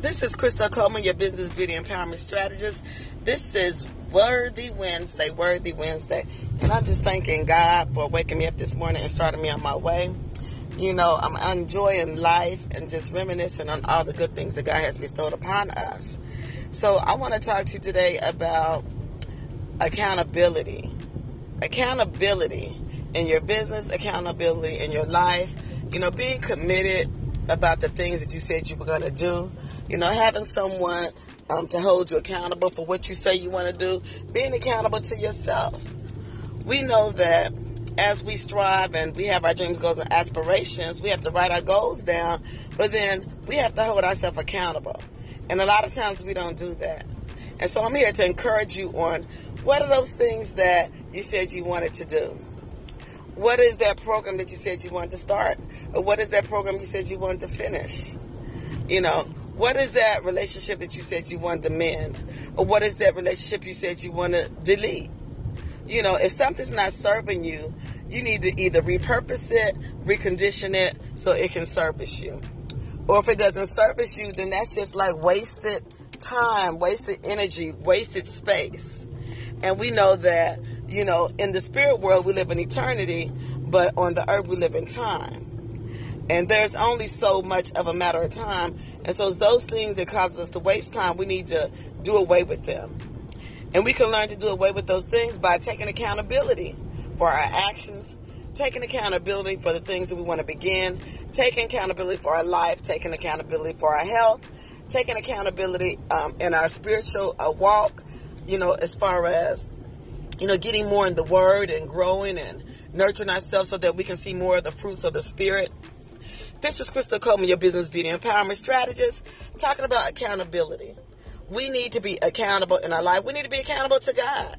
This is Crystal Coleman, your business beauty empowerment strategist. This is Worthy Wednesday, Worthy Wednesday. And I'm just thanking God for waking me up this morning and starting me on my way. You know, I'm enjoying life and just reminiscing on all the good things that God has bestowed upon us. So I want to talk to you today about accountability. Accountability in your business, accountability in your life, you know, being committed about the things that you said you were going to do. You know, having someone um, to hold you accountable for what you say you want to do, being accountable to yourself. We know that as we strive and we have our dreams, goals, and aspirations, we have to write our goals down, but then we have to hold ourselves accountable. And a lot of times we don't do that. And so I'm here to encourage you on what are those things that you said you wanted to do? What is that program that you said you wanted to start? Or what is that program you said you wanted to finish? You know, what is that relationship that you said you wanted to mend? Or what is that relationship you said you want to delete? You know, if something's not serving you, you need to either repurpose it, recondition it so it can service you. Or if it doesn't service you, then that's just like wasted time, wasted energy, wasted space. And we know that you know, in the spirit world, we live in eternity, but on the earth, we live in time. And there's only so much of a matter of time. And so, those things that cause us to waste time, we need to do away with them. And we can learn to do away with those things by taking accountability for our actions, taking accountability for the things that we want to begin, taking accountability for our life, taking accountability for our health, taking accountability um, in our spiritual uh, walk, you know, as far as you know, getting more in the Word and growing and nurturing ourselves so that we can see more of the fruits of the Spirit. This is Crystal Coleman, your business beauty empowerment strategist, talking about accountability. We need to be accountable in our life. We need to be accountable to God.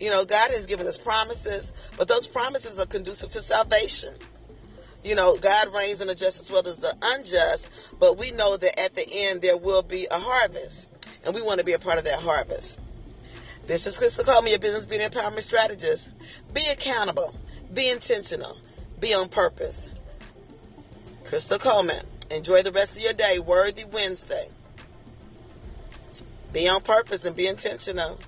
You know, God has given us promises, but those promises are conducive to salvation. You know, God rains in the just as well as the unjust, but we know that at the end there will be a harvest, and we want to be a part of that harvest. This is Crystal Coleman, your business beauty empowerment strategist. Be accountable. Be intentional. Be on purpose. Crystal Coleman. Enjoy the rest of your day. Worthy Wednesday. Be on purpose and be intentional.